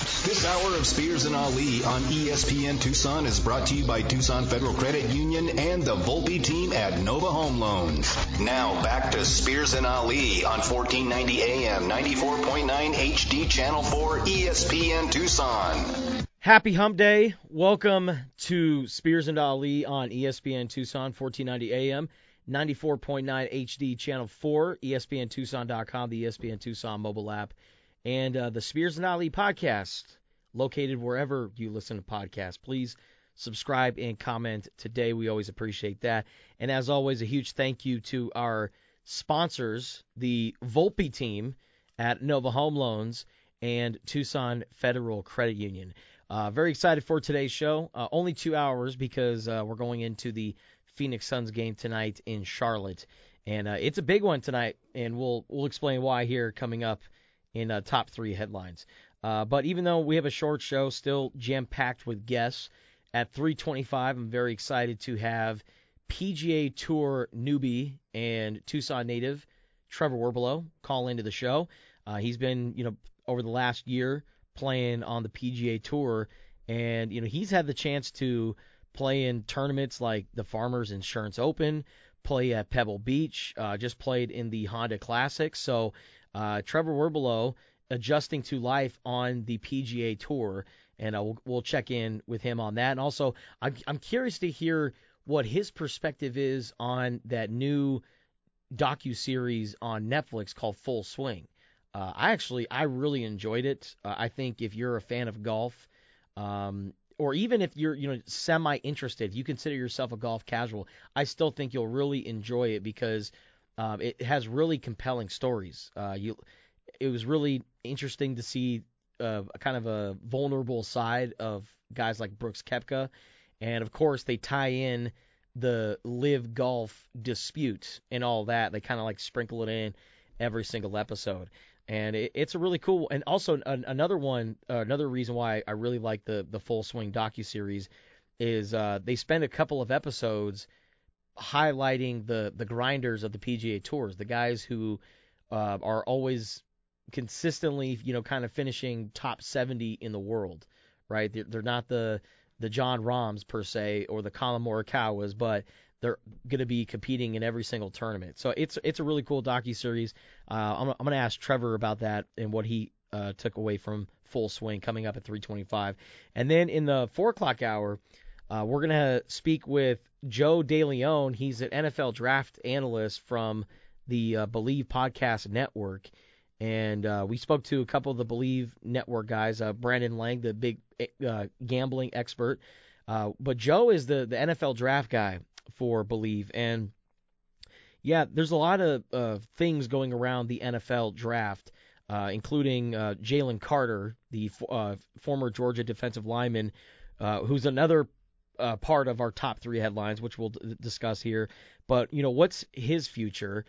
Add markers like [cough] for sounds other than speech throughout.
This hour of Spears and Ali on ESPN Tucson is brought to you by Tucson Federal Credit Union and the Volpe team at Nova Home Loans. Now back to Spears and Ali on 1490 AM, 94.9 HD Channel 4 ESPN Tucson. Happy Hump Day. Welcome to Spears and Ali on ESPN Tucson, 1490 AM, 94.9 HD Channel 4, ESPNTucson.com, the ESPN Tucson mobile app, and uh, the Spears and Ali podcast, located wherever you listen to podcasts. Please subscribe and comment today. We always appreciate that. And as always, a huge thank you to our sponsors, the Volpe team at Nova Home Loans and Tucson Federal Credit Union. Uh, very excited for today's show. Uh, only two hours because uh, we're going into the Phoenix Suns game tonight in Charlotte, and uh, it's a big one tonight. And we'll we'll explain why here coming up in uh, top three headlines. Uh, but even though we have a short show, still jam packed with guests. At 3:25, I'm very excited to have PGA Tour newbie and Tucson native Trevor Werbylo call into the show. Uh, he's been, you know, over the last year playing on the PGA Tour, and you know he's had the chance to play in tournaments like the Farmers Insurance Open, play at Pebble Beach, uh, just played in the Honda Classic. So uh, Trevor Werbylo adjusting to life on the PGA Tour, and uh, we'll, we'll check in with him on that. And also, I'm, I'm curious to hear what his perspective is on that new docu series on Netflix called Full Swing. Uh, I actually I really enjoyed it. Uh, I think if you're a fan of golf, um, or even if you're you know semi interested, if you consider yourself a golf casual, I still think you'll really enjoy it because um, it has really compelling stories. Uh, you, it was really interesting to see uh, a kind of a vulnerable side of guys like Brooks Koepka, and of course they tie in the LIV golf dispute and all that. They kind of like sprinkle it in every single episode and it, it's a really cool. And also an, another one, uh, another reason why I really like the the Full Swing docu series is uh, they spend a couple of episodes highlighting the the grinders of the PGA Tours, the guys who uh, are always consistently, you know, kind of finishing top 70 in the world, right? They're, they're not the the Jon Rahms per se or the Collin Morikawas, but they're going to be competing in every single tournament. So it's it's a really cool docu series. Uh, I'm, I'm going to ask Trevor about that and what he uh, took away from Full Swing coming up at 3:25, and then in the four o'clock hour, uh, we're going to speak with Joe DeLeon. He's an NFL draft analyst from the uh, Bleav Podcast Network. And uh, we spoke to a couple of the Bleav Network guys, uh, Brandon Lang, the big uh, gambling expert. Uh, but Joe is the, the NFL draft guy for Bleav. And yeah, there's a lot of things going around the NFL draft, including Jalen Carter, the uh, former Georgia defensive lineman, who's another uh, part of our top three headlines, which we'll d- discuss here. But you know, what's his future?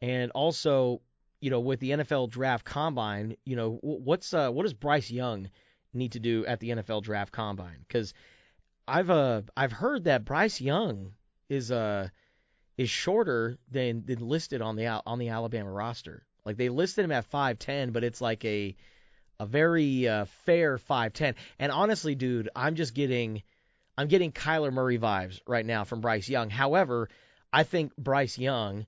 And also, you know, with the NFL draft combine, you know, what's uh, what does Bryce Young need to do at the NFL draft combine? Because I've uh I've heard that Bryce Young is uh is shorter than than listed on the on the Alabama roster. Like they listed him at 5'10, but it's like a a very uh, fair 5'10. And honestly, dude, I'm just getting I'm getting Kyler Murray vibes right now from Bryce Young. However, I think Bryce Young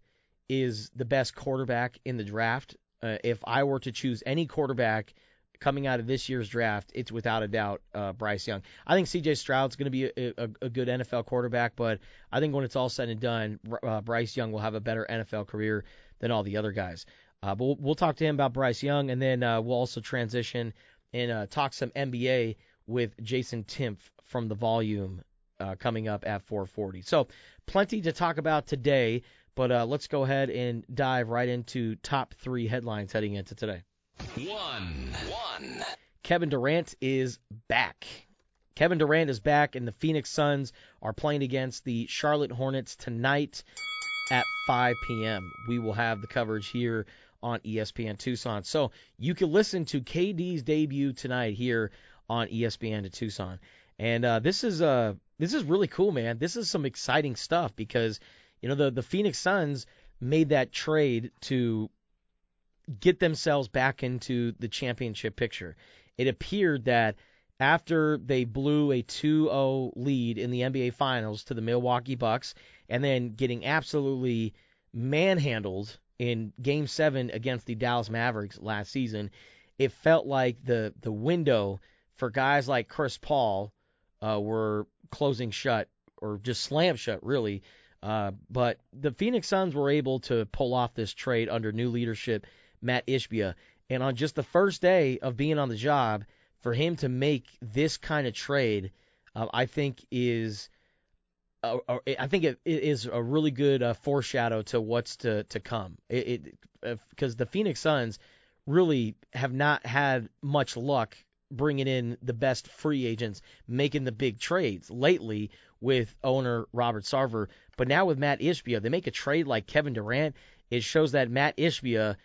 is the best quarterback in the draft. Uh, if I were to choose any quarterback coming out of this year's draft, it's without a doubt uh, Bryce Young. I think C.J. Stroud's going to be a, a, a, good NFL quarterback, but I think when it's all said and done, uh, Bryce Young will have a better NFL career than all the other guys. Uh, but we'll, we'll, talk to him about Bryce Young, and then uh, we'll also transition and uh, talk some NBA with Jason Timpf from the Volume uh, coming up at 4:40. So plenty to talk about today, but uh, let's go ahead and dive right into top three headlines heading into today. One. One. Kevin Durant is back. Kevin Durant is back, and the Phoenix Suns are playing against the Charlotte Hornets tonight at 5 p.m. We will have the coverage here on ESPN Tucson. So you can listen to KD's debut tonight here on ESPN to Tucson. And uh, this is uh this is really cool, man. This is some exciting stuff because you know the the Phoenix Suns made that trade to get themselves back into the championship picture. it appeared that after they blew a 2-0 lead in the NBA Finals to the Milwaukee Bucks, and then getting absolutely manhandled in Game Seven against the Dallas Mavericks last season, it felt like the the window for guys like Chris Paul uh, were closing shut or just slam shut, really. Uh, but the Phoenix Suns were able to pull off this trade under new leadership, Matt Ishbia. And on just the first day of being on the job, for him to make this kind of trade, uh, I think is. Uh, I think it, it is a really good uh, foreshadow to what's to to come. It because uh, the Phoenix Suns really have not had much luck bringing in the best free agents, making the big trades lately with owner Robert Sarver. But now with Matt Ishbia, they make a trade like Kevin Durant. It shows that Matt Ishbia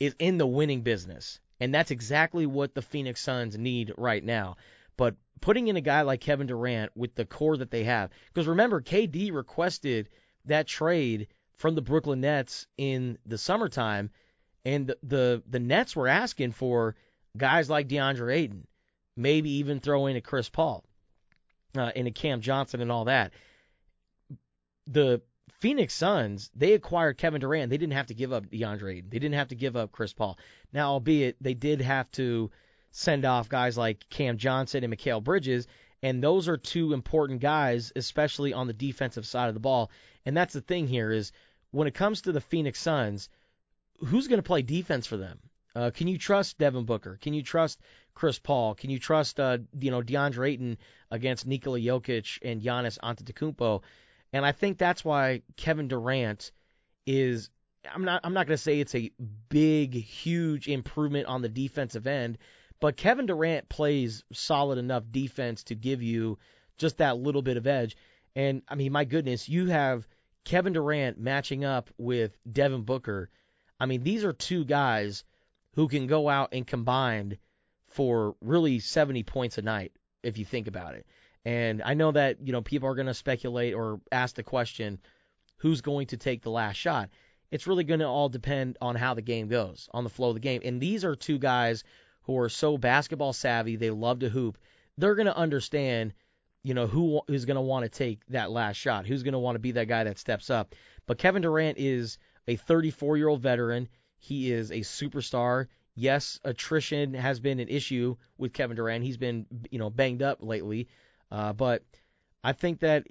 is in the winning business. And that's exactly what the Phoenix Suns need right now. But putting in a guy like Kevin Durant with the core that they have, because remember, KD requested that trade from the Brooklyn Nets in the summertime, and the the, the Nets were asking for guys like DeAndre Ayton, maybe even throw in a Chris Paul, uh, and a Cam Johnson and all that. The Phoenix Suns, they acquired Kevin Durant. They didn't have to give up DeAndre. They didn't have to give up Chris Paul. Now, albeit they did have to send off guys like Cam Johnson and Mikal Bridges, and those are two important guys, especially on the defensive side of the ball. And that's the thing here is when it comes to the Phoenix Suns, who's going to play defense for them? Uh, can you trust Devin Booker? Can you trust Chris Paul? Can you trust uh, you know DeAndre Ayton against Nikola Jokic and Giannis Antetokounmpo? And I think that's why Kevin Durant is I'm not I'm not going to say it's a big huge improvement on the defensive end, but Kevin Durant plays solid enough defense to give you just that little bit of edge. And I mean, my goodness, you have Kevin Durant matching up with Devin Booker. I mean, these are two guys who can go out and combine for really 70 points a night if you think about it. And I know that, you know, people are going to speculate or ask the question, who's going to take the last shot? It's really going to all depend on how the game goes, on the flow of the game. And these are two guys who are so basketball savvy, they love to hoop. They're going to understand, you know, who who's going to want to take that last shot, who's going to want to be that guy that steps up. But Kevin Durant is a 34-year-old veteran. He is a superstar. Yes, attrition has been an issue with Kevin Durant. He's been, you know, banged up lately. Uh, but I think that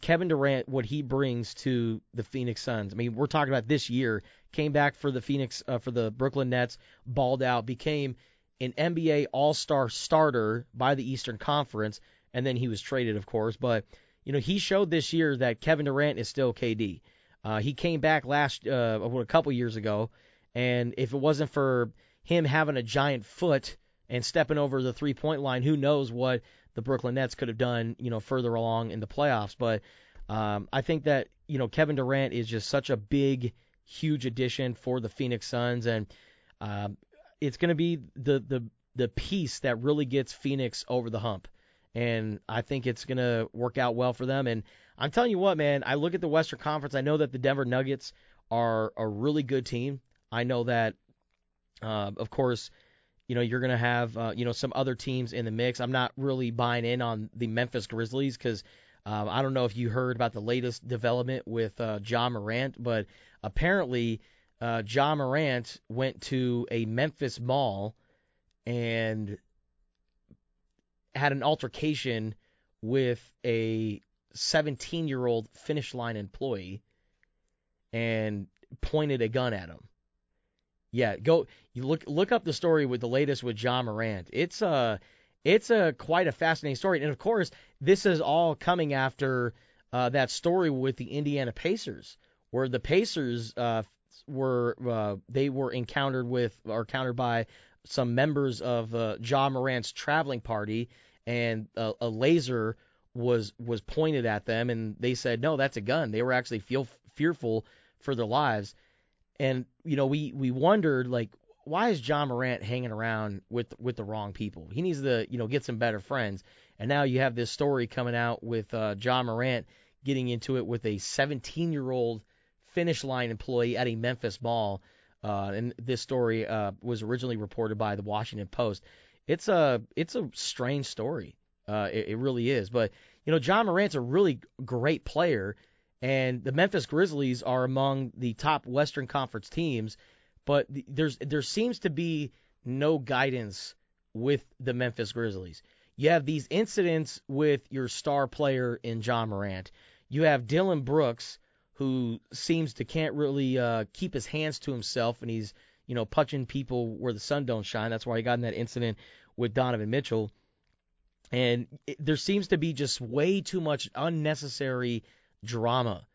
Kevin Durant, what he brings to the Phoenix Suns. I mean, we're talking about this year. Came back for the Phoenix, uh, for the Brooklyn Nets, balled out, became an NBA All-Star starter by the Eastern Conference, and then he was traded, of course. But you know, he showed this year that Kevin Durant is still KD. Uh, he came back last, uh, a couple years ago, and if it wasn't for him having a giant foot and stepping over the three-point line, who knows what the Brooklyn Nets could have done, you know, further along in the playoffs. But um, I think that you know Kevin Durant is just such a big, huge addition for the Phoenix Suns, and um, it's going to be the the the piece that really gets Phoenix over the hump. And I think it's going to work out well for them. And I'm telling you what, man, I look at the Western Conference. I know that the Denver Nuggets are a really good team. I know that, uh, of course, you know, you're going to have, uh, you know, some other teams in the mix. I'm not really buying in on the Memphis Grizzlies because um, I don't know if you heard about the latest development with uh, Ja Morant, but apparently uh, Ja Morant went to a Memphis mall and had an altercation with a 17 year old finish line employee and pointed a gun at him. Yeah, go you look look up the story with the latest with Ja Morant. It's a uh, it's a quite a fascinating story, and of course, this is all coming after uh, that story with the Indiana Pacers, where the Pacers uh, were uh, they were encountered with or countered by some members of uh, Ja Morant's traveling party, and a, a laser was was pointed at them, and they said no, that's a gun. They were actually feel fearful for their lives. And you know, we we wondered like why is Ja Morant hanging around with with the wrong people? He needs to, you know, get some better friends. And now you have this story coming out with uh, Ja Morant getting into it with a 17-year-old finish line employee at a Memphis mall. Uh, and this story uh, was originally reported by the Washington Post. it's a it's a strange story. Uh, it, it really is. But you know, Ja Morant's a really great player, and the Memphis Grizzlies are among the top Western Conference teams. But there's there seems to be no guidance with the Memphis Grizzlies. You have these incidents with your star player in Ja Morant. You have Dillon Brooks, who seems to can't really uh, keep his hands to himself, and he's you know punching people where the sun don't shine. That's why he got in that incident with Donovan Mitchell. And it, there seems to be just way too much unnecessary drama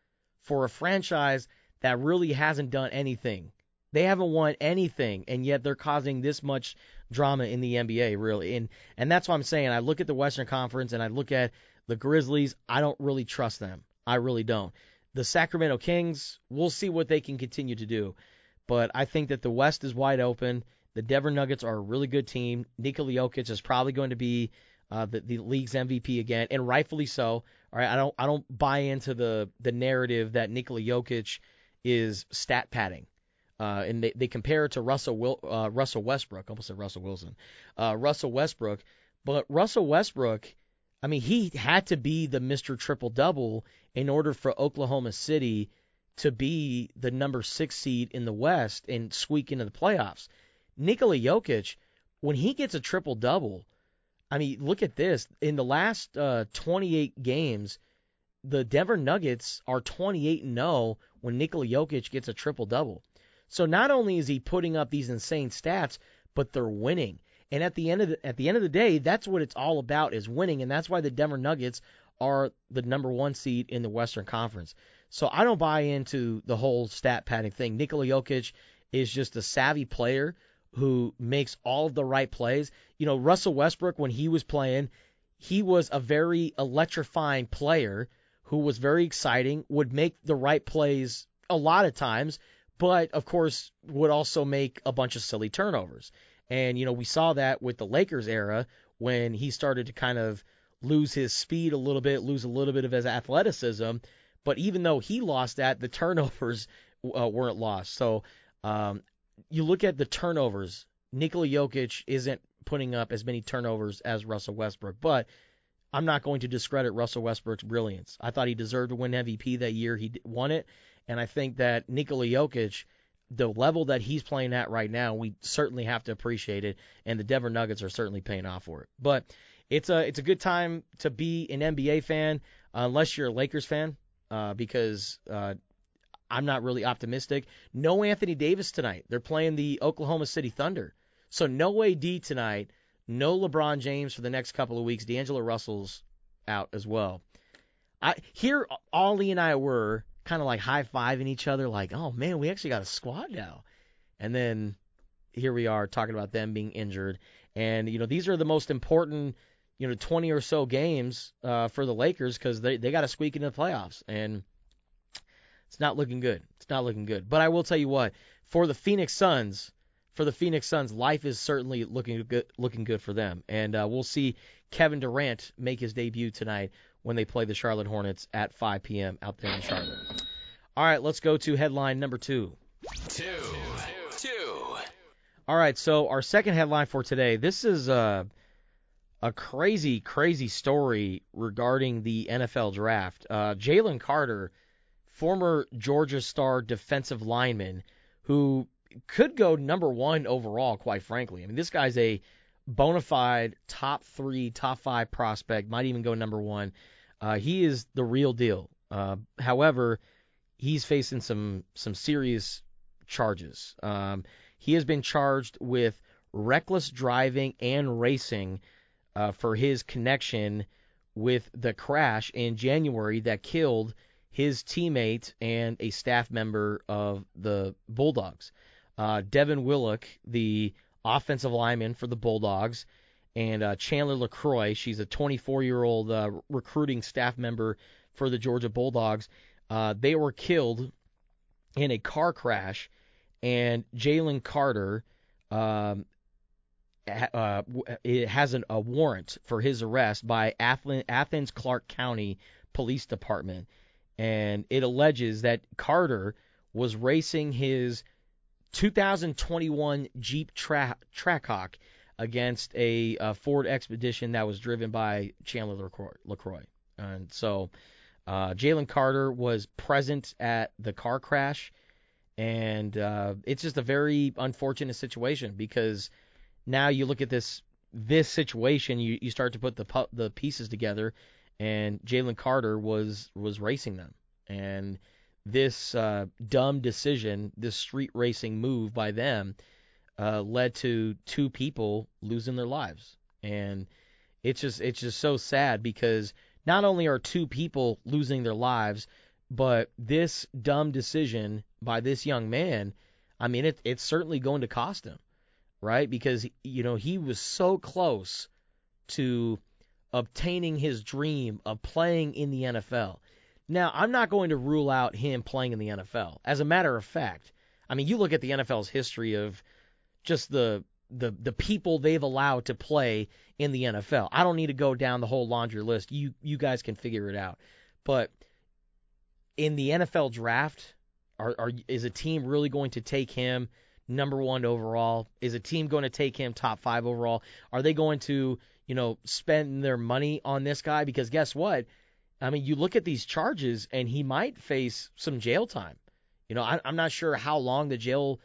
for a franchise that really hasn't done anything. They haven't won anything, and yet they're causing this much drama in the NBA, really. And and that's what I'm saying. I look at the Western Conference and I look at the Grizzlies. I don't really trust them. I really don't. The Sacramento Kings, we'll see what they can continue to do. But I think that the West is wide open. The Denver Nuggets are a really good team. Nikola Jokic is probably going to be uh, the, the league's MVP again, and rightfully so. All right, I don't I don't buy into the the narrative that Nikola Jokic is stat padding. Uh, and they, they compare it to Russell uh, Russell Westbrook. Almost said Russell Wilson. Uh, Russell Westbrook, but Russell Westbrook, I mean, he had to be the Mr. Triple Double in order for Oklahoma City to be the number six seed in the West and squeak into the playoffs. Nikola Jokic, when he gets a triple double, I mean, look at this. In the last uh, 28 games, the Denver Nuggets are 28 0 when Nikola Jokic gets a triple double. So not only is he putting up these insane stats, but they're winning. And at the end of the, at the end of the day, that's what it's all about is winning, and that's why the Denver Nuggets are the number one seed in the Western Conference. So I don't buy into the whole stat padding thing. Nikola Jokic is just a savvy player who makes all the right plays. You know, Russell Westbrook when he was playing, he was a very electrifying player who was very exciting, would make the right plays a lot of times, but of course would also make a bunch of silly turnovers. And you know, we saw that with the Lakers era when he started to kind of lose his speed a little bit, lose a little bit of his athleticism. But even though he lost that, the [laughs] turnovers uh, weren't lost. So um, you look at the turnovers. Nikola Jokic isn't putting up as many turnovers as Russell Westbrook, but I'm not going to discredit Russell Westbrook's brilliance. I thought he deserved to win MVP that year. He won it, and I think that Nikola Jokic, the level that he's playing at right now, we certainly have to appreciate it, and the Denver Nuggets are certainly paying off for it. But it's a it's a good time to be an NBA fan, unless you're a Lakers fan, uh, because uh, I'm not really optimistic. No Anthony Davis tonight. They're playing the Oklahoma City Thunder, so no AD tonight. No LeBron James for the next couple of weeks. D'Angelo Russell's out as well. I here Ollie and I were kind of like high fiving each other, like, oh man, we actually got a squad now. And then here we are talking about them being injured. And, you know, these are the most important, you know, 20 or so games uh, for the Lakers because they, they got to squeak into the playoffs. And it's not looking good. It's not looking good. But I will tell you what, for the Phoenix Suns, for the Phoenix Suns, life is certainly looking good, looking good for them. And uh, we'll see Kevin Durant make his debut tonight when they play the Charlotte Hornets at 5 p.m. out there in Charlotte. All right, let's go to headline number two. Two. Two. All right, so our second headline for today. This is a a crazy, crazy story regarding the NFL draft. Uh, Jalen Carter, former Georgia Star defensive lineman, who could go number one overall, quite frankly. I mean, this guy's a bona fide top three, top five prospect, might even go number one. Uh, he is the real deal. Uh, however, he's facing some some serious charges. Um, he has been charged with reckless driving and racing uh, for his connection with the crash in January that killed his teammate and a staff member of the Bulldogs. Uh, Devin Willock, the offensive lineman for the Bulldogs, and uh, Chandler LeCroy, She's a 24 year old uh, recruiting staff member for the Georgia Bulldogs. Uh, they were killed in a car crash, and Jalen Carter um, uh, it has an, a warrant for his arrest by Athens Clarke County Police Department, and it alleges that Carter was racing his 2021 Jeep Tra- Trackhawk against a, a Ford Expedition that was driven by Chandler LeCroy. And so uh, Jalen Carter was present at the car crash, and uh, it's just a very unfortunate situation because now you look at this this situation, you, you start to put the the pieces together, and Jalen Carter was was racing them, and this uh, dumb decision, this street racing move by them, uh, led to two people losing their lives, and it's just it's just so sad because not only are two people losing their lives, but this dumb decision by this young man, I mean, it, it's certainly going to cost him, right? Because you know he was so close to obtaining his dream of playing in the NFL. Now, I'm not going to rule out him playing in the NFL. As a matter of fact, I mean, you look at the NFL's history of just the the the people they've allowed to play in the NFL. I don't need to go down the whole laundry list. You you guys can figure it out. But in the NFL draft, are, are is a team really going to take him number one overall? Is a team going to take him top five overall? Are they going to you know spend their money on this guy? Because guess what? I mean, you look at these charges, and he might face some jail time. You know, I, I'm not sure how long the jail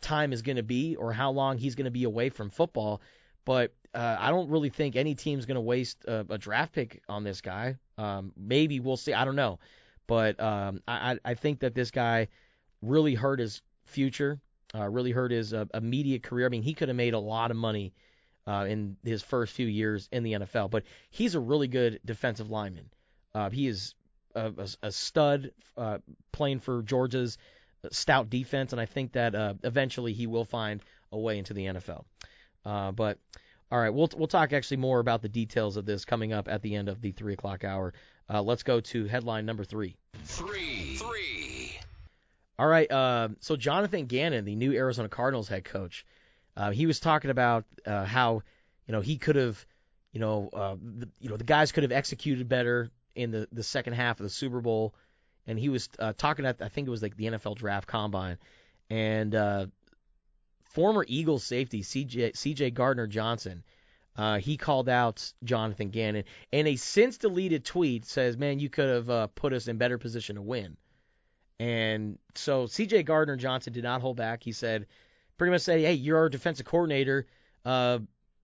time is going to be or how long he's going to be away from football. But uh, I don't really think any team's going to waste a, a draft pick on this guy. Um, maybe we'll see. I don't know. But um, I, I think that this guy really hurt his future, uh, really hurt his uh, immediate career. I mean, he could have made a lot of money uh, in his first few years in the NFL, but he's a really good defensive lineman. Uh, he is a, a, a stud uh, playing for Georgia's stout defense, and I think that uh, eventually he will find a way into the NFL. Uh, but all right, we'll we'll talk actually more about the details of this coming up at the end of the three o'clock hour. Uh, let's go to headline number three. Three, three. All right, uh, so Jonathan Gannon, the new Arizona Cardinals head coach, uh, he was talking about uh, how you know he could have, you know, uh, the, you know the guys could have executed better in the the second half of the Super Bowl and he was uh, talking at I think it was like the NFL Draft Combine, and uh, former Eagles safety CJ CJ Gardner Johnson. Uh, he called out Jonathan Gannon, and a since deleted tweet says, "Man, you could have uh, put us in better position to win." And so C.J. Gardner Johnson did not hold back. He said, pretty much say, "Hey, you're our defensive coordinator. Uh,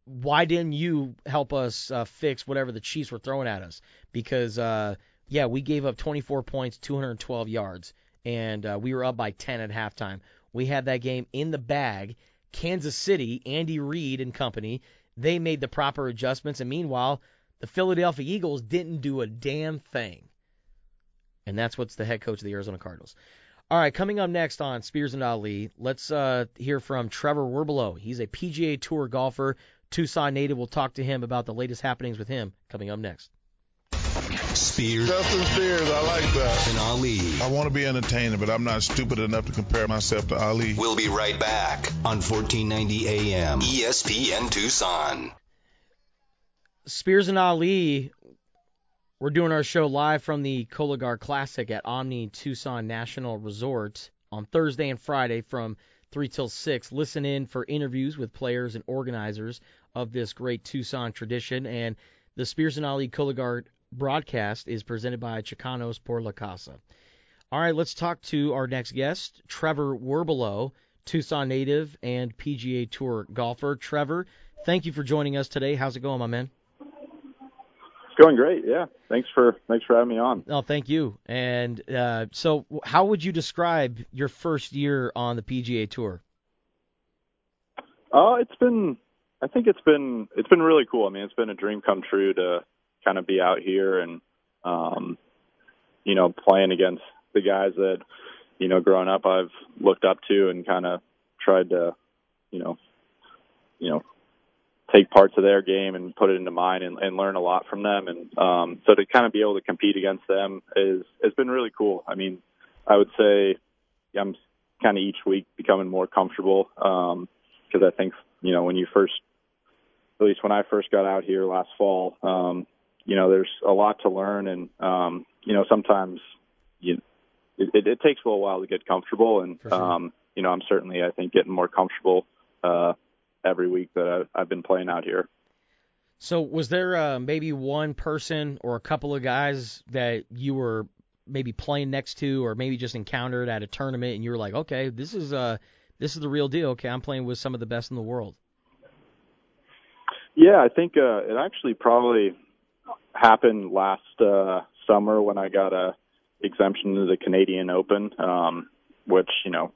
why didn't you help us uh, fix whatever the Chiefs were throwing at us? Because uh, yeah, we gave up 24 points, 212 yards, and uh, we were up by 10 at halftime. We had that game in the bag. Kansas City, Andy Reid and company, they made the proper adjustments, and meanwhile, the Philadelphia Eagles didn't do a damn thing. And that's what's the head coach of the Arizona Cardinals. All right, coming up next on Spears and Ali, let's uh, hear from Trevor Werbylo. He's a PGA Tour golfer, Tucson native. We'll talk to him about the latest happenings with him coming up next. Spears. Justin Spears, I like that. And Ali. I want to be entertaining, but I'm not stupid enough to compare myself to Ali. We'll be right back on 1490 AM ESPN Tucson. Spears and Ali, we're doing our show live from the Cologuard Classic at Omni Tucson National Resort on Thursday and Friday from 3 till 6. Listen in for interviews with players and organizers of this great Tucson tradition. And the Spears and Ali Cologuard broadcast is presented by Chicanos por la Causa. All right, let's talk to our next guest, Trevor Werbylo, Tucson native and PGA Tour golfer. Trevor, thank you for joining us today. How's it going, my man? Going great. Yeah, thanks for thanks for having me on. Oh, thank you. And uh, so, how would you describe your first year on the PGA Tour? Oh, uh, it's been. I think it's been it's been really cool. I mean, it's been a dream come true to kind of be out here and um, you know playing against the guys that you know growing up I've looked up to and kind of tried to you know you know take parts of their game and put it into mine and, and learn a lot from them and um, so to kind of be able to compete against them is has been really cool. I mean, I would say I'm kind of each week becoming more comfortable because um, I think you know when you first at least when I first got out here last fall, um, you know, there's a lot to learn, and um, you know, sometimes you it, it, it takes a little while to get comfortable, and sure. um, you know, I'm certainly I think getting more comfortable uh, every week that I've, I've been playing out here. So was there uh, maybe one person or a couple of guys that you were maybe playing next to, or maybe just encountered at a tournament, and you were like, okay, this is uh this is the real deal. Okay, I'm playing with some of the best in the world. Yeah, I think uh, it actually probably happened last uh, summer when I got a exemption to the Canadian Open, um, which you know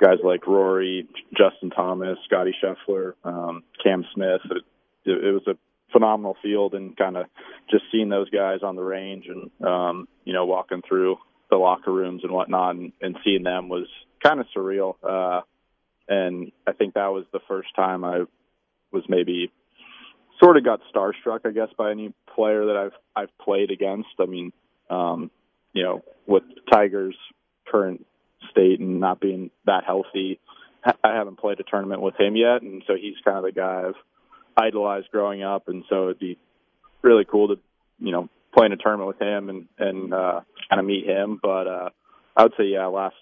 guys like Rory, Justin Thomas, Scotty Scheffler, um, Cam Smith. It, it was a phenomenal field, and kind of just seeing those guys on the range and um, you know walking through the locker rooms and whatnot, and, and seeing them was kind of surreal. Uh, and I think that was the first time I was maybe sort of got starstruck, I guess, by any player that I've I've played against. I mean, um, you know, with Tiger's current state and not being that healthy, I haven't played a tournament with him yet, and so he's kind of the guy I've idolized growing up, and so it'd be really cool to, you know, play in a tournament with him and and uh, kind of meet him. But uh, I would say, yeah, last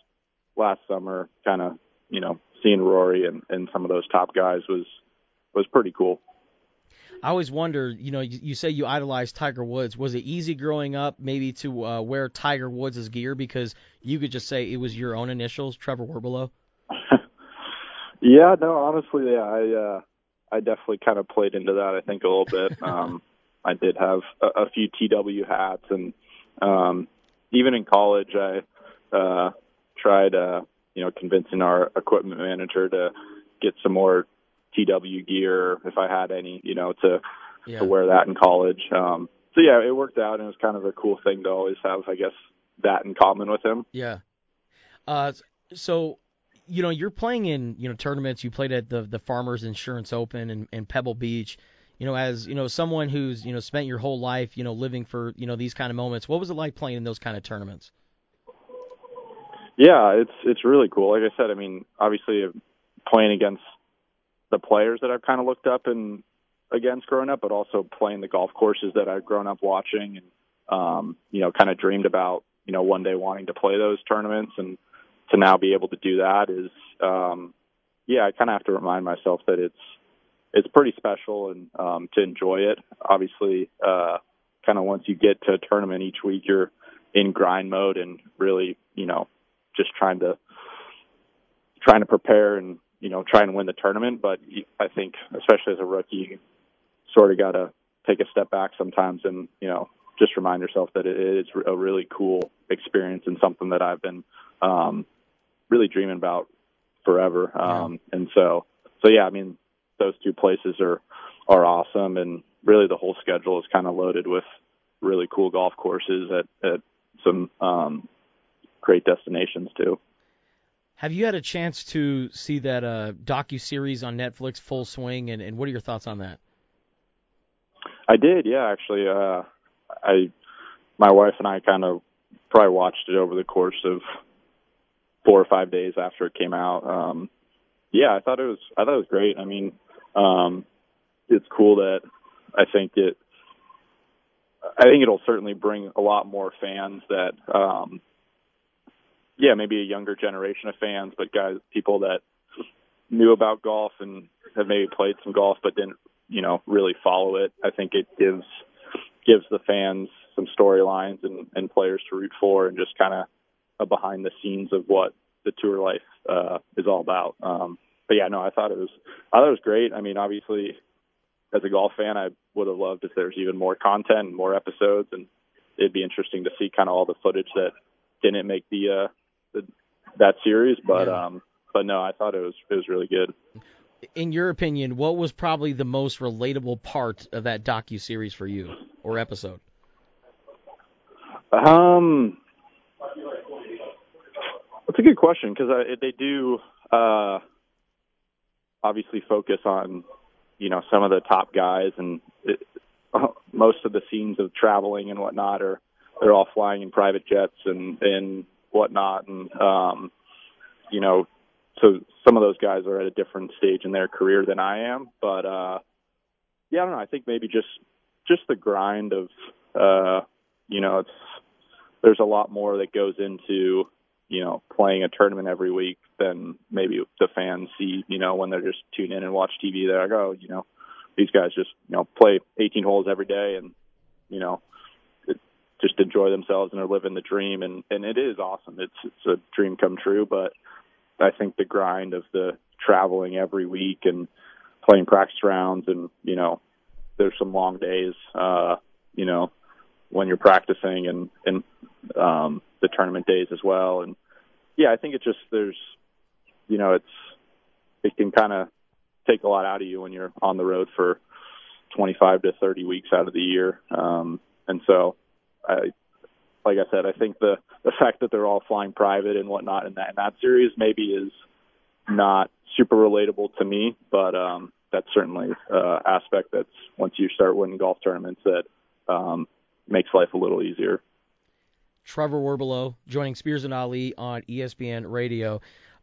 last summer, kind of, you know, seeing Rory and and some of those top guys was was pretty cool. I always wonder, you know, you, you say you idolized Tiger Woods. Was it easy growing up, maybe to uh, wear Tiger Woods' gear because you could just say it was your own initials, Trevor Werbylo? [laughs] yeah, no, honestly, yeah, I uh, I definitely kind of played into that. I think a little bit. [laughs] um, I did have a, a few TW hats, and um, even in college, I uh, tried, uh, you know, convincing our equipment manager to get some more TW gear if I had any, you know, to yeah. to wear that in college. Um, so yeah, it worked out, and it was kind of a cool thing to always have, I guess, that in common with him. Yeah. Uh, so you know, you're playing in you know tournaments. You played at the the Farmers Insurance Open and, and Pebble Beach. You know, as you know, someone who's you know spent your whole life you know living for you know these kind of moments. What was it like playing in those kind of tournaments? Yeah, it's it's really cool. Like I said, I mean, obviously playing against the players that I've kind of looked up and against growing up, but also playing the golf courses that I've grown up watching and um, you know, kind of dreamed about, you know, one day wanting to play those tournaments and to now be able to do that is um yeah, I kind of have to remind myself that it's it's pretty special and um to enjoy it. Obviously, uh kind of once you get to a tournament each week you're in grind mode and really, you know, just trying to trying to prepare and you know try and win the tournament. But I think, especially as a rookie, you sort of got to take a step back sometimes and you know just remind yourself that it is a really cool experience and something that I've been um, really dreaming about forever. Um, yeah. And so, so yeah, I mean, those two places are are awesome, and really the whole schedule is kind of loaded with really cool golf courses at at some um, great destinations too. Have you had a chance to see that uh, docu series on Netflix, Full Swing, and, and what are your thoughts on that? I did, yeah. Actually, uh, I, my wife and I kind of probably watched it over the course of four or five days after it came out. Um, yeah, I thought it was, I thought it was great. I mean, um, it's cool that I think it, I think it'll certainly bring a lot more fans that, um, yeah, maybe a younger generation of fans, but guys, people that knew about golf and have maybe played some golf but didn't, you know, really follow it. I think it gives gives the fans some storylines and, and players to root for, and just kind of a behind the scenes of what the tour life uh, is all about. Um, but yeah, no, I thought it was I thought it was great. I mean, obviously, as a golf fan, I would have loved if there's even more content and more episodes, and it'd be interesting to see kind of all the footage that didn't make the uh, the, that series. But yeah. um, but no, I thought it was it was really good. In your opinion, what was probably the most relatable part of that docu series for you or episode? Um, that's a good question because they do uh, obviously focus on you know some of the top guys and it, most of the scenes of traveling and whatnot are they're all flying in private jets and and whatnot, and um, you know, so some of those guys are at a different stage in their career than I am. But uh, yeah, I don't know. I think maybe just just the grind of uh, you know, it's there's a lot more that goes into you know, playing a tournament every week than maybe the fans see, you know, when they're just tune in and watch TV. They're like, oh, you know, these guys just, you know, play 18 holes every day and, you know, just enjoy themselves and are living the dream. And, and it is awesome. It's, it's a dream come true, but I think the grind of the traveling every week and playing practice rounds and, you know, there's some long days, uh, you know, when you're practicing and, and, um, the tournament days as well. And yeah, I think it just, there's, you know, it's, it can kind of take a lot out of you when you're on the road for 25 to 30 weeks out of the year. Um, and so I, like I said, I think the, the fact that they're all flying private and whatnot in that, in that series maybe is not super relatable to me, but, um, that's certainly uh, aspect that's once you start winning golf tournaments that um, makes life a little easier. Trevor Werbylo joining Spears and Ali on ESPN Radio.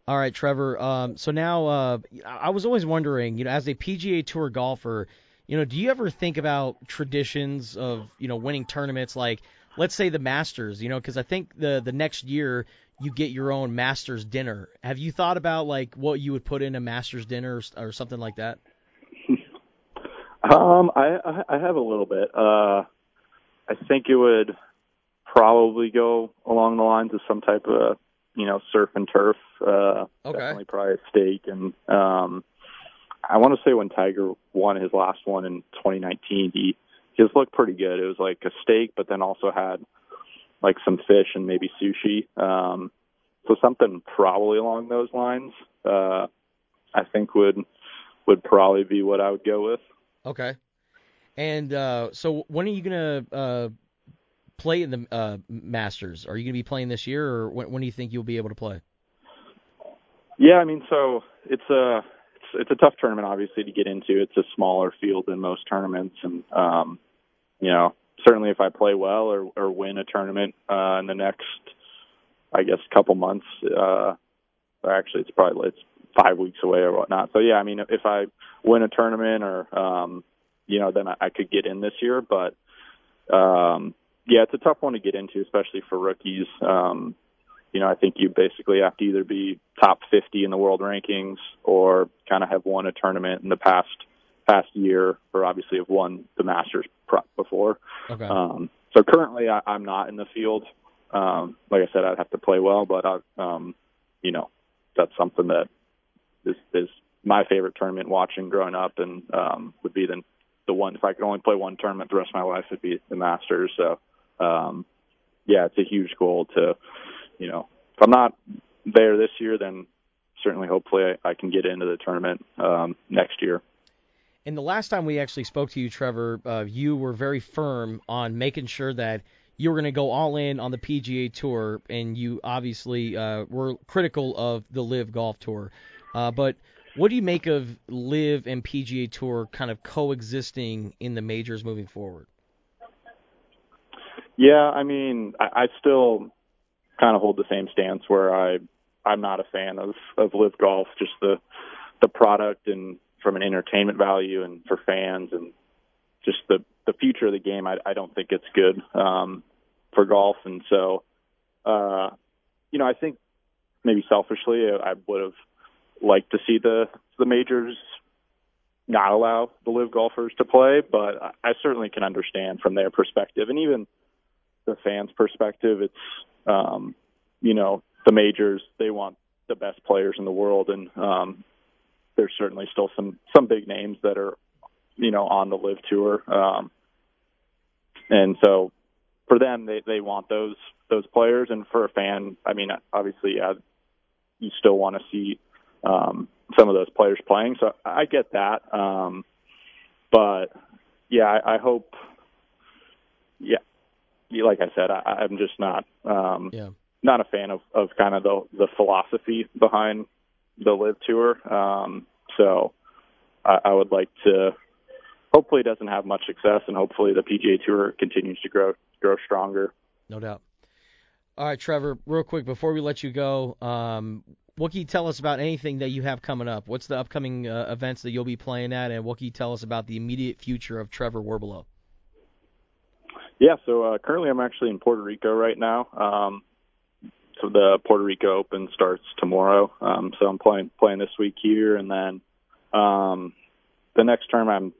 All right, Trevor. Um, so now uh, I was always wondering, you know, as a PGA Tour golfer, you know, do you ever think about traditions of, you know, winning tournaments like, let's say the Masters, you know, because I think the the next year you get your own Masters dinner. Have you thought about like what you would put in a Masters dinner or, or something like that? [laughs] um, I I have a little bit. Uh, I think it would probably go along the lines of some type of you know surf and turf. Uh, okay. Definitely probably a steak, and um, I want to say when Tiger won his last one in 2019, he his looked pretty good. It was like a steak, but then also had like some fish and maybe sushi. Um, so something probably along those lines. Uh, I think would would probably be what I would go with. Okay. And uh, so when are you gonna uh, play in the uh, Masters? Are you gonna be playing this year, or when, when do you think you'll be able to play? Yeah, I mean, so it's a it's, a tough tournament, obviously, to get into. It's a smaller field than most tournaments, and um, you know, certainly if I play well or, or win a tournament uh, in the next, I guess, couple months, uh, actually, it's probably it's five weeks away or whatnot. So yeah, I mean, if I win a tournament or um, you know, then I, I could get in this year. But um, yeah, it's a tough one to get into, especially for rookies. Um, you know, I think you basically have to either be top 50 in the world rankings or kind of have won a tournament in the past past year, or obviously have won the Masters prep before. Okay. Um, so currently, I, I'm not in the field. Um, like I said, I'd have to play well, but I, um, you know, that's something that is is my favorite tournament watching growing up, and um, would be the the one if I could only play one tournament the rest of my life, it'd be the Masters. So, um, yeah, it's a huge goal to, you know, if I'm not there this year, then certainly hopefully I, I can get into the tournament um, next year. And the last time we actually spoke to you, Trevor, uh, you were very firm on making sure that you were going to go all in on the PGA Tour, and you obviously uh, were critical of the LIV Golf Tour. Uh, but what do you make of LIV and PGA Tour kind of coexisting in the majors moving forward? Yeah, I mean, I, I still kind of hold the same stance where I I'm not a fan of of LIV golf, just the the product and from an entertainment value and for fans and just the the future of the game. I I don't think it's good um, for golf, and so uh, you know I think maybe selfishly I would have like to see the the majors not allow the LIV golfers to play, but I certainly can understand from their perspective and even the fans' perspective. It's um, you know the majors they want the best players in the world, and um, there's certainly still some some big names that are you know on the LIV tour, um, and so for them they they want those those players, and for a fan, I mean obviously yeah, you still want to see um, some of those players playing. So I get that. Um, but yeah, I, I hope. Yeah, like I said, I, I'm just not um, yeah. not a fan of, of kind of the the philosophy behind the LIV tour. Um, so I, I would like to. Hopefully, it doesn't have much success, and hopefully, the PGA Tour continues to grow grow stronger. No doubt. All right, Trevor. Real quick before we let you go, um, what can you tell us about anything that you have coming up? What's the upcoming uh, events that you'll be playing at, and what can you tell us about the immediate future of Trevor Werbylo? Yeah, so uh, currently I'm actually in Puerto Rico right now. Um, so the Puerto Rico Open starts tomorrow. Um, so I'm playing playing this week here, and then um, the next term I'm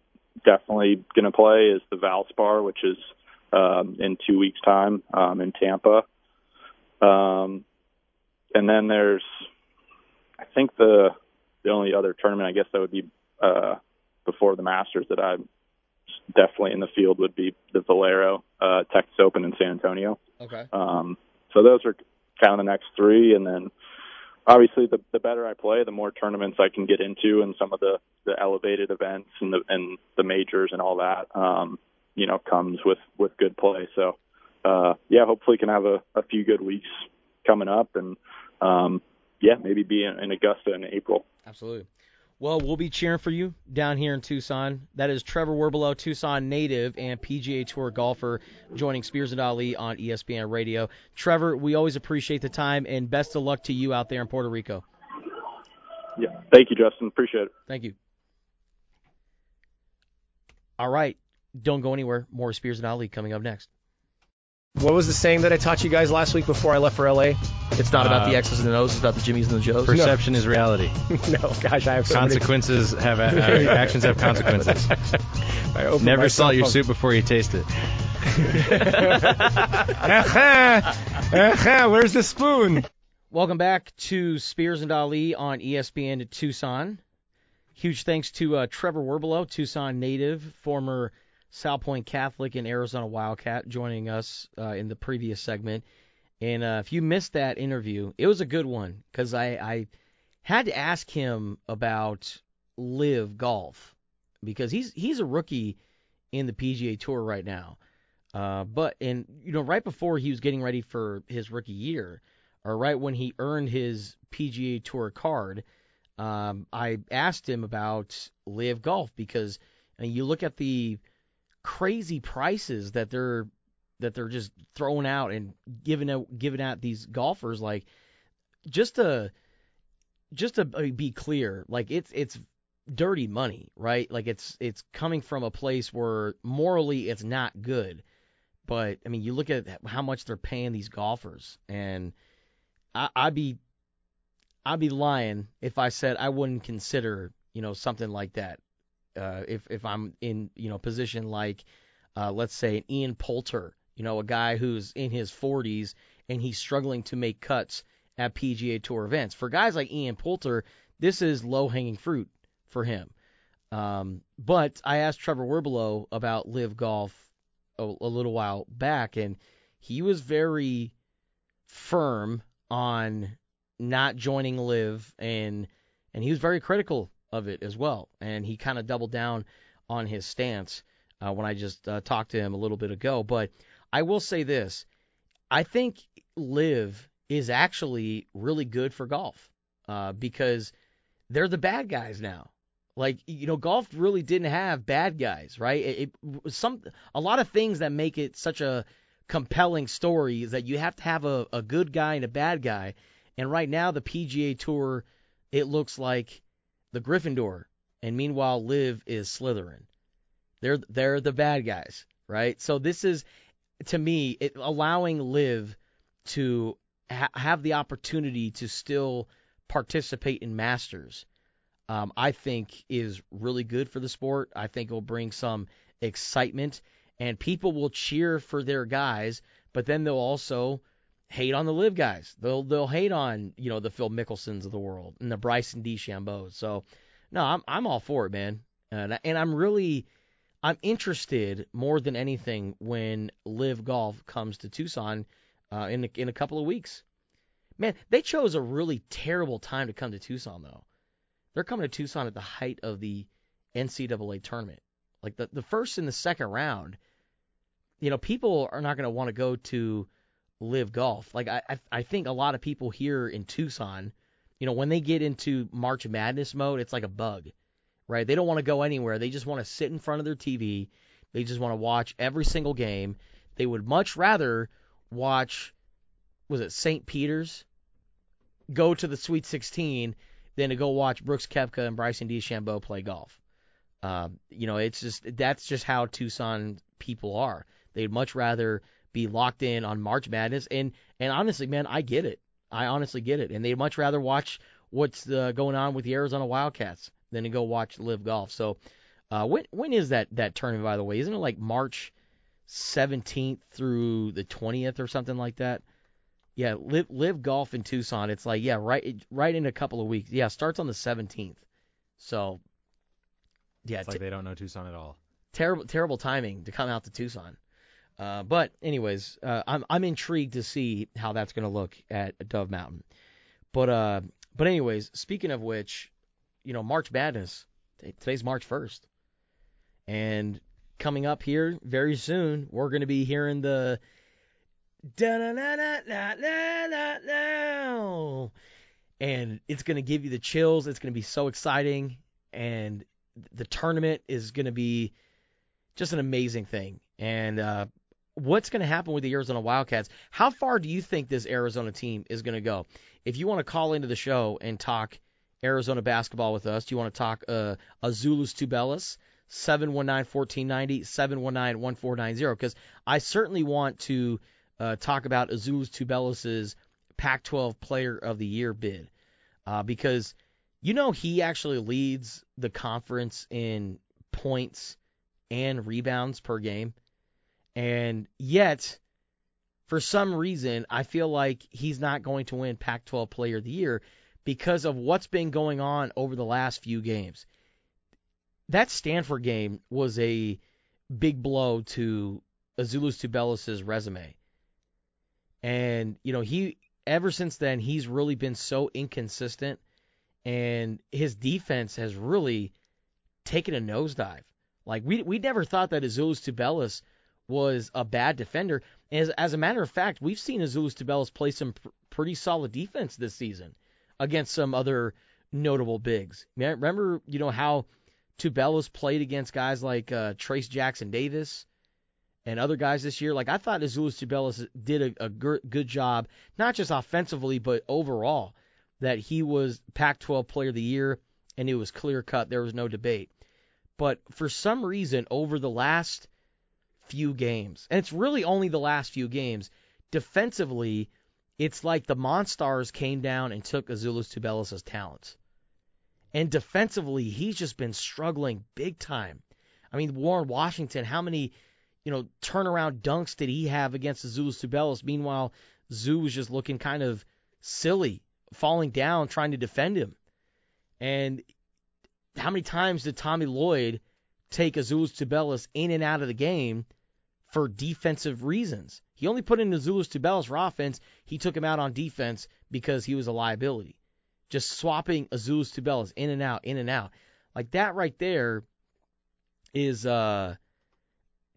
definitely going to play is the Valspar, which is um, in two weeks' time um, in Tampa. Um, and then there's, I think the the only other tournament I guess that would be uh, before the Masters that I'm definitely in the field would be the Valero uh, Texas Open in San Antonio. Okay. Um, so those are kind of the next three, and then obviously the the better I play, the more tournaments I can get into, and some of the the elevated events and the and the majors and all that, um, you know, comes with with good play. So uh, yeah, hopefully can have a, a few good weeks coming up, and um, yeah, maybe be in, in Augusta in April. Absolutely. Well, we'll be cheering for you down here in Tucson. That is Trevor Werbylo, Tucson native and PGA Tour golfer, joining Spears and Ali on ESPN Radio. Trevor, we always appreciate the time, and best of luck to you out there in Puerto Rico. Yeah, thank you, Justin. Appreciate it. Thank you. All right, don't go anywhere. More Spears and Ali coming up next. What was the saying that I taught you guys last week before I left for LA? It's not about Uh, the X's and the O's, it's about the Jimmies and the Joes. Perception is reality. [laughs] no, gosh, I have so many- Consequences have uh, [laughs] actions have consequences. I Never cell salt your soup before you taste it. [laughs] Where's the spoon? Welcome back to Spears and Ali on ESPN at Tucson. Huge thanks to uh, Trevor Werbylo, Tucson native, former Salpointe Catholic and Arizona Wildcat, joining us uh, in the previous segment. And uh, if you missed that interview, it was a good one because I, I had to ask him about LIV golf because he's he's a rookie in the PGA Tour right now. Uh, but and you know right before he was getting ready for his rookie year, or right when he earned his PGA Tour card, um, I asked him about LIV golf because mean, you look at the crazy prices that they're that they're just throwing out and giving out giving out these golfers like just to just to be clear like it's it's dirty money right? Like it's it's coming from a place where morally it's not good. But I mean you look at how much they're paying these golfers and I, I'd be I'd be lying if I said I wouldn't consider you know something like that uh, if if I'm in you know position like uh, let's say an Ian Poulter, you know a guy who's in his 40s and he's struggling to make cuts at PGA Tour events. For guys like Ian Poulter, this is low hanging fruit for him. Um, but I asked Trevor Werbylo about LIV golf a, a little while back, and he was very firm on not joining LIV and and he was very critical of it as well. And he kind of doubled down on his stance uh, when I just uh, talked to him a little bit ago. But I will say this I think LIV is actually really good for golf uh, because they're the bad guys now. Like you know golf really didn't have bad guys right? It, it some a lot of things that make it such a compelling story is that you have to have a, a good guy and a bad guy. And right now, the PGA Tour, it looks like the Gryffindor, and meanwhile, LIV is Slytherin. They're they're the bad guys, right? So this is, to me, it, allowing LIV to ha- have the opportunity to still participate in Masters. Um, I think is really good for the sport. I think it will bring some excitement, and people will cheer for their guys, but then they'll also hate on the LIV guys. They'll they'll hate on you know the Phil Mickelsons of the world and the Bryson DeChambeau. So no, I'm I'm all for it, man. And and I'm really I'm interested more than anything when LIV Golf comes to Tucson uh, in a, in a couple of weeks. Man, they chose a really terrible time to come to Tucson though. They're coming to Tucson at the height of the NCAA tournament. Like the the first and the second round, you know, people are not going to want to go to LIV golf. Like I, I think a lot of people here in Tucson, you know, when they get into March Madness mode, it's like a bug, right? They don't want to go anywhere. They just want to sit in front of their TV. They just want to watch every single game. They would much rather watch, was it St. Peter's, go to the Sweet 16 than to go watch Brooks Koepka and Bryson DeChambeau play golf. Um, you know, it's just that's just how Tucson people are. They'd much rather be locked in on March Madness. And and honestly, man, I get it. I honestly get it, and they'd much rather watch what's uh, going on with the Arizona Wildcats than to go watch LIV Golf. So, uh, when when is that that tournament? By the way, isn't it like March 17th through the 20th or something like that? Yeah, LIV LIV golf in Tucson. It's like yeah, right right in a couple of weeks. Yeah, starts on the 17th. So yeah, It's like they don't know Tucson at all. terrible terrible timing to come out to Tucson. Uh, but anyways, uh, I'm I'm intrigued to see how that's going to look at Dove Mountain. But uh, but anyways, speaking of which, you know, March Madness. Today's March 1st, and coming up here very soon, we're going to be hearing the and it's going to give you the chills. It's going to be so exciting, and the tournament is going to be just an amazing thing. And uh, what's going to happen with the Arizona Wildcats? How far do you think this Arizona team is going to go? If you want to call into the show and talk Arizona basketball with us, do you want to talk uh, Azuolas Tubelis? 719-1490, 719-1490, because I certainly want to uh, talk about Azuolas Tubelis' Pac-12 Player of the Year bid, uh, because you know he actually leads the conference in points and rebounds per game. And yet, for some reason, I feel like he's not going to win Pac 12 Player of the Year because of what's been going on over the last few games. That Stanford game was a big blow to Azuolas Tubelis' resume. And, you know, he ever since then he's really been so inconsistent and his defense has really taken a nosedive. Like we we never thought that Azuolas Tubelis was a bad defender. As as a matter of fact, we've seen Azuolas Tubelis play some pr- pretty solid defense this season against some other notable bigs. Remember, you know how Tubelis played against guys like uh, Trayce Jackson-Davis and other guys this year. Like I thought Azuolas Tubelis did a, good job, not just offensively but overall. That he was Pac-12 Player of the Year, and it was clear cut. There was no debate. But for some reason, over the last few games, and it's really only the last few games, defensively, it's like the Monstars came down and took Azuolas Tubelis' talents. And defensively, he's just been struggling big time. I mean, Warren Washington, how many, you know, turnaround dunks did he have against Azuolas Tubelis? Meanwhile, Zoo was just looking kind of silly, falling down, trying to defend him. And how many times did Tommy Lloyd take Azuolas Tubelis in and out of the game for defensive reasons? He only put in Azuolas Tubelis for offense. He took him out on defense because he was a liability. Just swapping Azuolas Tubelis in and out, in and out. Like that right there is uh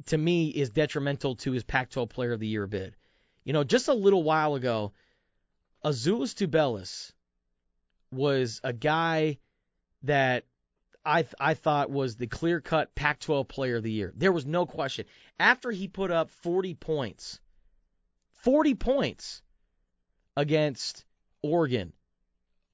to me is detrimental to his Pac-12 Player of the Year bid. You know, just a little while ago, Azuolas Tubelis was a guy that I I thought was the clear-cut Pac-12 Player of the Year. There was no question. After he put up 40 points, 40 points against Oregon.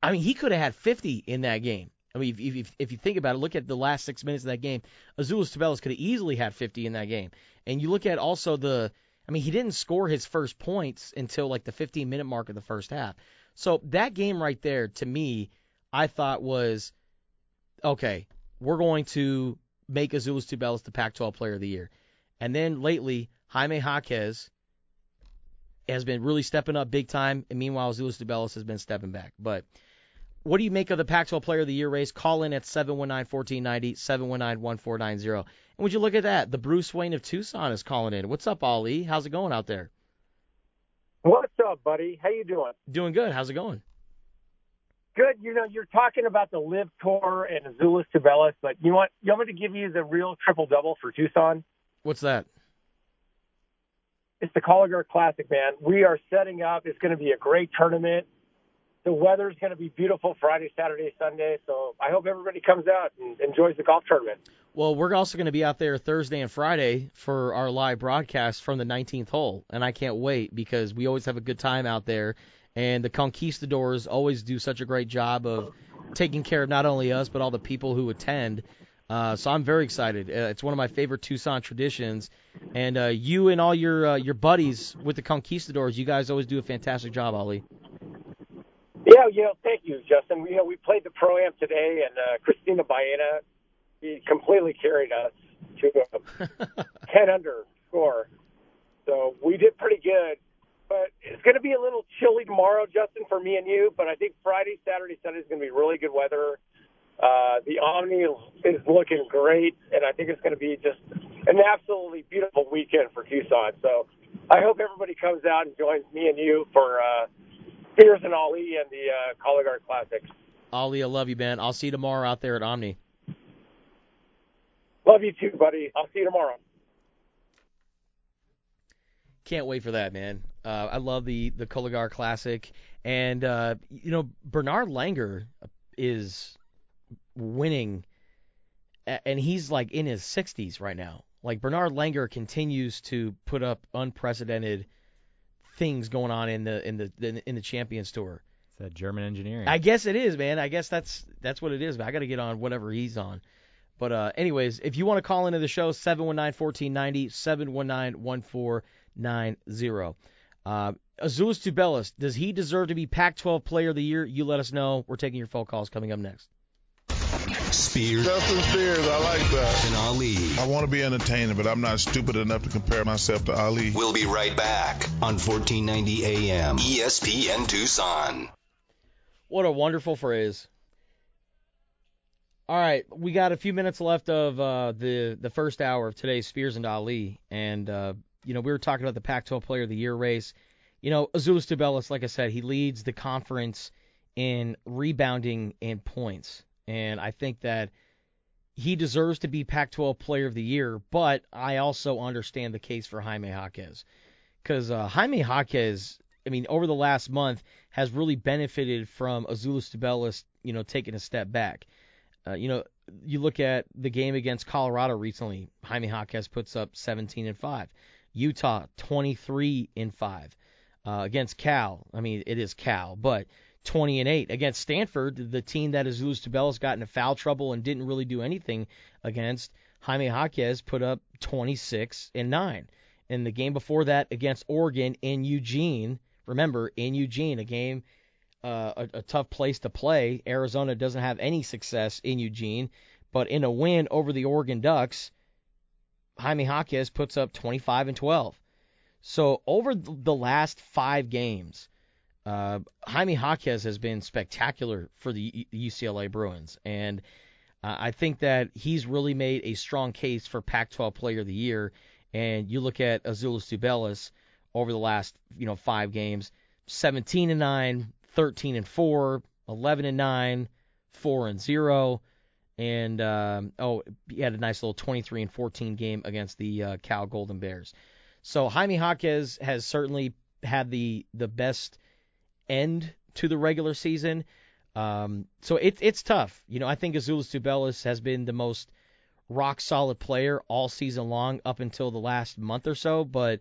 I mean, he could have had 50 in that game. I mean, if, if, if you think about it, look at the last six minutes of that game. Azuolas Tubelis could have easily had 50 in that game. And you look at also the, I mean, he didn't score his first points until like the 15 minute mark of the first half. So that game right there, to me, I thought was okay. We're going to make Azuolas Tubelis the Pac-12 Player of the Year. And then lately, Jaime Jaquez has been really stepping up big time, and meanwhile, Azuolas Tubelis has been stepping back. But what do you make of the Pac-12 Player of the Year race? Call in at 719-1490, 719-1490. And would you look at that? The Bruce Wayne of Tucson is calling in. What's up, Ali? How's it going out there? What's up, buddy? How you doing? Doing good. How's it going? Good. You know, you're talking about the LIV Tour and Azuolas Tubelis, but you want you want me to give you the real triple double for Tucson? What's that? It's the Cologuard Classic, man. We are setting up. It's going to be a great tournament. The weather's going to be beautiful Friday, Saturday, Sunday. So I hope everybody comes out and enjoys the golf tournament. Well, we're also going to be out there Thursday and Friday for our live broadcast from the 19th hole, and I can't wait because we always have a good time out there. And the Conquistadors always do such a great job of taking care of not only us but all the people who attend. Uh, so I'm very excited. Uh, it's one of my favorite Tucson traditions, and uh, you and all your uh, your buddies with the Conquistadors, you guys always do a fantastic job, Ali. Yeah, you know, thank you, Justin. You know, we played the pro am today, and uh, Christina Baena, he completely carried us to a [laughs] 10 under score. So we did pretty good. But it's going to be a little chilly tomorrow, Justin, for me and you. But I think Friday, Saturday, Sunday is going to be really good weather. Uh, the Omni is looking great, and I think it's going to be just an absolutely beautiful weekend for Tucson. So I hope everybody comes out and joins me and you for uh, Spears and Ali and the uh, Cologuard Classic. Ali, I love you, man. I'll see you tomorrow out there at Omni. Love you too, buddy. I'll see you tomorrow. Can't wait for that, man. Uh, I love the the Cologuard Classic, and uh, you know Bernard Langer is winning, and he's like in his 60s right now. Like Bernard Langer continues to put up unprecedented things going on in the in the in the Champions Tour. It's that German engineering. I guess it is, man. I guess that's that's what it is. But I got to get on whatever he's on. But uh, anyways, if you want to call into the show, 719-1490, 719-1490. Uh, Azuolas Tubelis, does he deserve to be Pac-12 Player of the Year? You let us know. We're taking your phone calls coming up next. Spears Justin Spears, I like that. and Ali. I want to be entertaining, but I'm not stupid enough to compare myself to Ali. We'll be right back on 1490 AM ESPN Tucson. What a wonderful phrase. All right, we got a few minutes left of uh, the the first hour of today's Spears and Ali, and uh, you know we were talking about the Pac-12 Player of the Year race. You know, Azuolas Tubelis, like I said, he leads the conference in rebounding and points, and I think that he deserves to be Pac-12 Player of the Year. But I also understand the case for Jaime Jaquez, because uh, Jaime Jaquez, I mean, over the last month has really benefited from Azuolas Tubelis, you know, taking a step back. Uh, you know, you look at the game against Colorado recently. Jaime Jaquez puts up 17 and five. Utah 23 and five. Uh, against Cal, I mean it is Cal, but 20 and eight against Stanford, the team that Azuolas Tubelis got into foul trouble and didn't really do anything against. Jaime Jaquez put up 26 and nine. And the game before that against Oregon in Eugene, remember in Eugene, a game uh, a, a tough place to play. Arizona doesn't have any success in Eugene, but in a win over the Oregon Ducks, Jaime Jaquez puts up 25 and 12. So over the last five games, uh, Jaime Jaquez has been spectacular for the UCLA Bruins, and uh, I think that he's really made a strong case for Pac-12 Player of the Year. And you look at Azuolas Tubelis over the last you know five games, 17 and 9, 13 and 4, 11 and 9, 4 and 0, and um, oh, he had a nice little 23 and 14 game against the uh, Cal Golden Bears. So Jaime Jaquez has certainly had the the best end to the regular season. Um, so it's it's tough. You know, I think Azuolas Tubelis has been the most rock solid player all season long up until the last month or so, but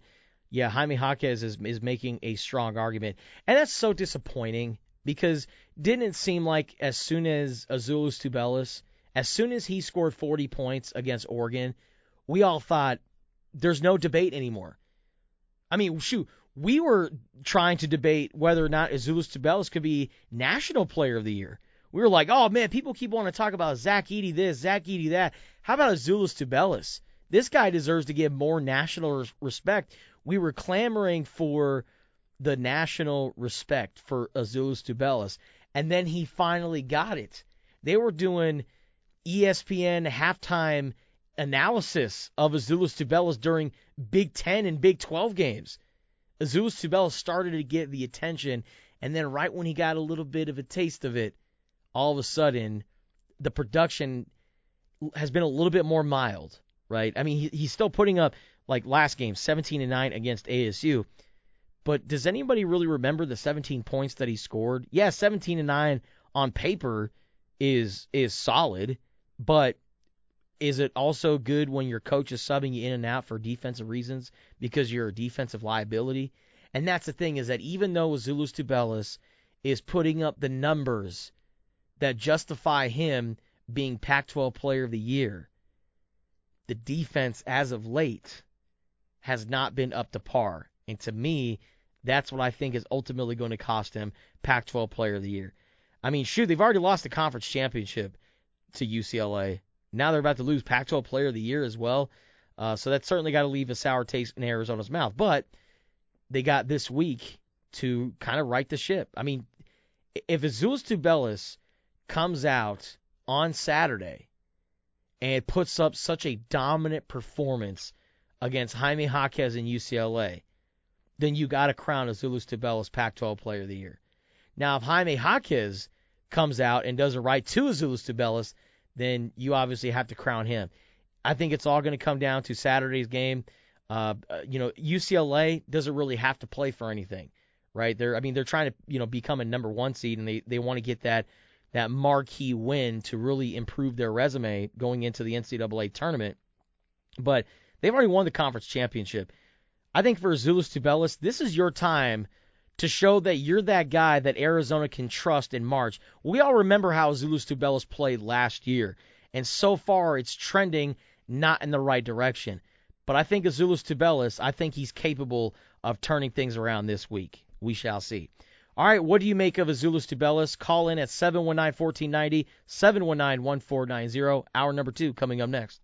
yeah, Jaime Jaquez is is making a strong argument, and that's so disappointing because didn't it seem like as soon as Azuolas Tubelis, as soon as he scored 40 points against Oregon, we all thought there's no debate anymore. I mean, shoot, we were trying to debate whether or not Azuolas Tubelis could be National Player of the Year. We were like, oh man, people keep wanting to talk about Zach Edey this, Zach Edey that. How about Azuolas Tubelis? This guy deserves to get more national respect. We were clamoring for the national respect for Azuolas Tubelis, and then he finally got it. They were doing ESPN halftime analysis of Azuolas Tubelis during Big Ten and Big 12 games. Azuolas Tubelis started to get the attention, and then right when he got a little bit of a taste of it, all of a sudden, the production has been a little bit more mild, right? I mean, he, he's still putting up like last game, 17 and 9 against ASU. But does anybody really remember the 17 points that he scored? Yeah, 17 and 9 on paper is is solid, but is it also good when your coach is subbing you in and out for defensive reasons because you're a defensive liability? And that's the thing is that even though Zulus Tubelis is putting up the numbers that justify him being Pac-12 Player of the Year, the defense as of late has not been up to par. And to me, That's what I think is ultimately going to cost him Pac-12 Player of the Year. I mean, shoot, they've already lost the conference championship to UCLA. Now they're about to lose Pac-12 Player of the Year as well. Uh, so that's certainly got to leave a sour taste in Arizona's mouth. But they got this week to kind of right the ship. I mean, if Azuolas Tubelis comes out on Saturday and puts up such a dominant performance against Jaime Jaquez and UCLA, then you got to crown Azuolas Tubelis Pac-12 Player of the Year. Now, if Jaime Jaquez comes out and does it right to Azuolas Tubelis, then you obviously have to crown him. I think it's all going to come down to Saturday's game. Uh, you know, UCLA doesn't really have to play for anything, right? They're, I mean, they're trying to, you know, become a number one seed, and they they want to get that that marquee win to really improve their resume going into the NCAA tournament. But they've already won the conference championship. I think for Azuolas Tubelis, this is your time to show that you're that guy that Arizona can trust in March. We all remember how Azuolas Tubelis played last year, and so far it's trending not in the right direction. But I think Azuolas Tubelis, I think he's capable of turning things around this week. We shall see. All right, what do you make of Azuolas Tubelis? Call in at 719-1490, 719-1490. Hour number two coming up next.